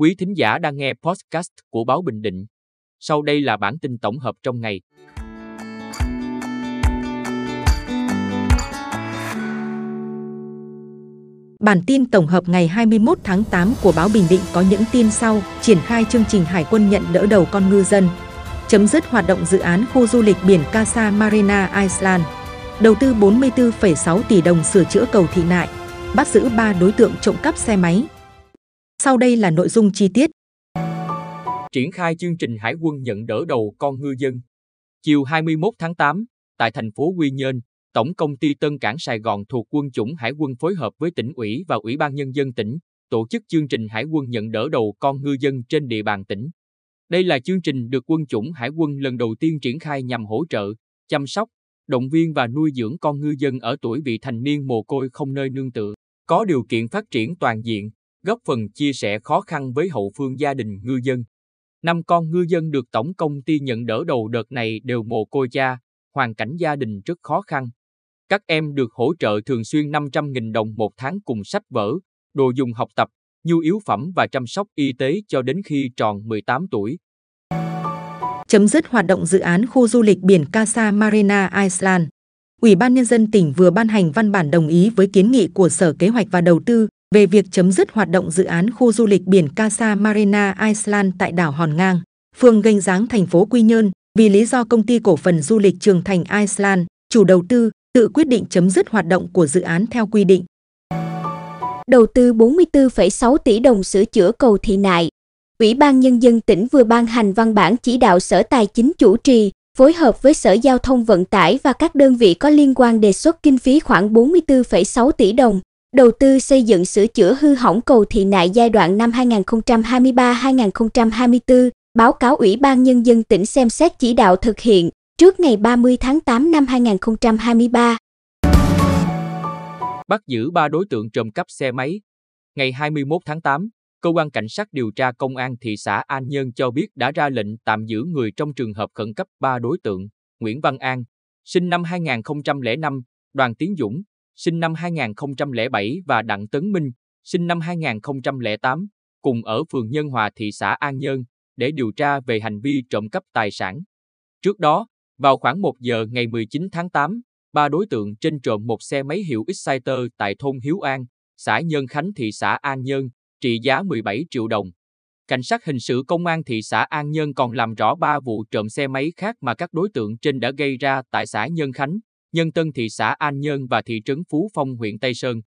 Quý thính giả đang nghe podcast của Báo Bình Định. Sau đây là bản tin tổng hợp trong ngày. Bản tin tổng hợp ngày 21 tháng 8 của Báo Bình Định có những tin sau, triển khai chương trình Hải quân nhận đỡ đầu con ngư dân, chấm dứt hoạt động dự án khu du lịch biển Casa Marina Iceland, đầu tư 44,6 tỷ đồng sửa chữa cầu thị nại, bắt giữ 3 đối tượng trộm cắp xe máy. Sau đây là nội dung chi tiết. Triển khai chương trình Hải quân nhận đỡ đầu con ngư dân. Chiều 21 tháng 8, tại thành phố Quy Nhơn, Tổng công ty Tân Cảng Sài Gòn thuộc Quân chủng Hải quân phối hợp với tỉnh ủy và Ủy ban Nhân dân tỉnh, tổ chức chương trình Hải quân nhận đỡ đầu con ngư dân trên địa bàn tỉnh. Đây là chương trình được Quân chủng Hải quân lần đầu tiên triển khai nhằm hỗ trợ, chăm sóc, động viên và nuôi dưỡng con ngư dân ở tuổi vị thành niên mồ côi không nơi nương tựa, có điều kiện phát triển toàn diện, góp phần chia sẻ khó khăn với hậu phương gia đình ngư dân. Năm con ngư dân được tổng công ty nhận đỡ đầu đợt này đều mồ côi cha, hoàn cảnh gia đình rất khó khăn. Các em được hỗ trợ thường xuyên 500.000 đồng một tháng cùng sách vở, đồ dùng học tập, nhu yếu phẩm và chăm sóc y tế cho đến khi tròn 18 tuổi. Chấm dứt hoạt động dự án khu du lịch biển Casa Marina Iceland. Ủy ban Nhân dân tỉnh vừa ban hành văn bản đồng ý với kiến nghị của Sở Kế hoạch và Đầu tư về việc chấm dứt hoạt động dự án khu du lịch biển Casa Marina Iceland tại đảo Hòn Ngang, phường Gành Giáng, thành phố Quy Nhơn, vì lý do công ty cổ phần du lịch Trường Thành Iceland, chủ đầu tư, tự quyết định chấm dứt hoạt động của dự án theo quy định. Đầu tư 44,6 tỷ đồng sửa chữa cầu thị nại. Ủy ban Nhân dân tỉnh vừa ban hành văn bản chỉ đạo Sở Tài chính chủ trì, phối hợp với Sở Giao thông Vận tải và các đơn vị có liên quan đề xuất kinh phí khoảng 44,6 tỷ đồng, đầu tư xây dựng sửa chữa hư hỏng cầu thị nại giai đoạn năm 2023-2024, báo cáo Ủy ban Nhân dân tỉnh xem xét chỉ đạo thực hiện trước ngày 30 tháng 8 năm 2023. Bắt giữ 3 đối tượng trộm cắp xe máy. Ngày 21 tháng 8, Cơ quan Cảnh sát điều tra Công an thị xã An Nhơn cho biết đã ra lệnh tạm giữ người trong trường hợp khẩn cấp 3 đối tượng, Nguyễn Văn An, sinh năm 2005, Đoàn Tiến Dũng, sinh năm 2007 và Đặng Tấn Minh, sinh năm 2008, cùng ở phường Nhân Hòa thị xã An Nhơn, để điều tra về hành vi trộm cắp tài sản. Trước đó, vào khoảng 1 giờ ngày 19 tháng 8, ba đối tượng trên trộm một xe máy hiệu Exciter tại thôn Hiếu An, xã Nhân Khánh thị xã An Nhơn, trị giá 17 triệu đồng. Cảnh sát hình sự công an thị xã An Nhơn còn làm rõ ba vụ trộm xe máy khác mà các đối tượng trên đã gây ra tại xã Nhân Khánh, Nhân Tân thị xã An Nhơn và thị trấn Phú Phong huyện Tây Sơn.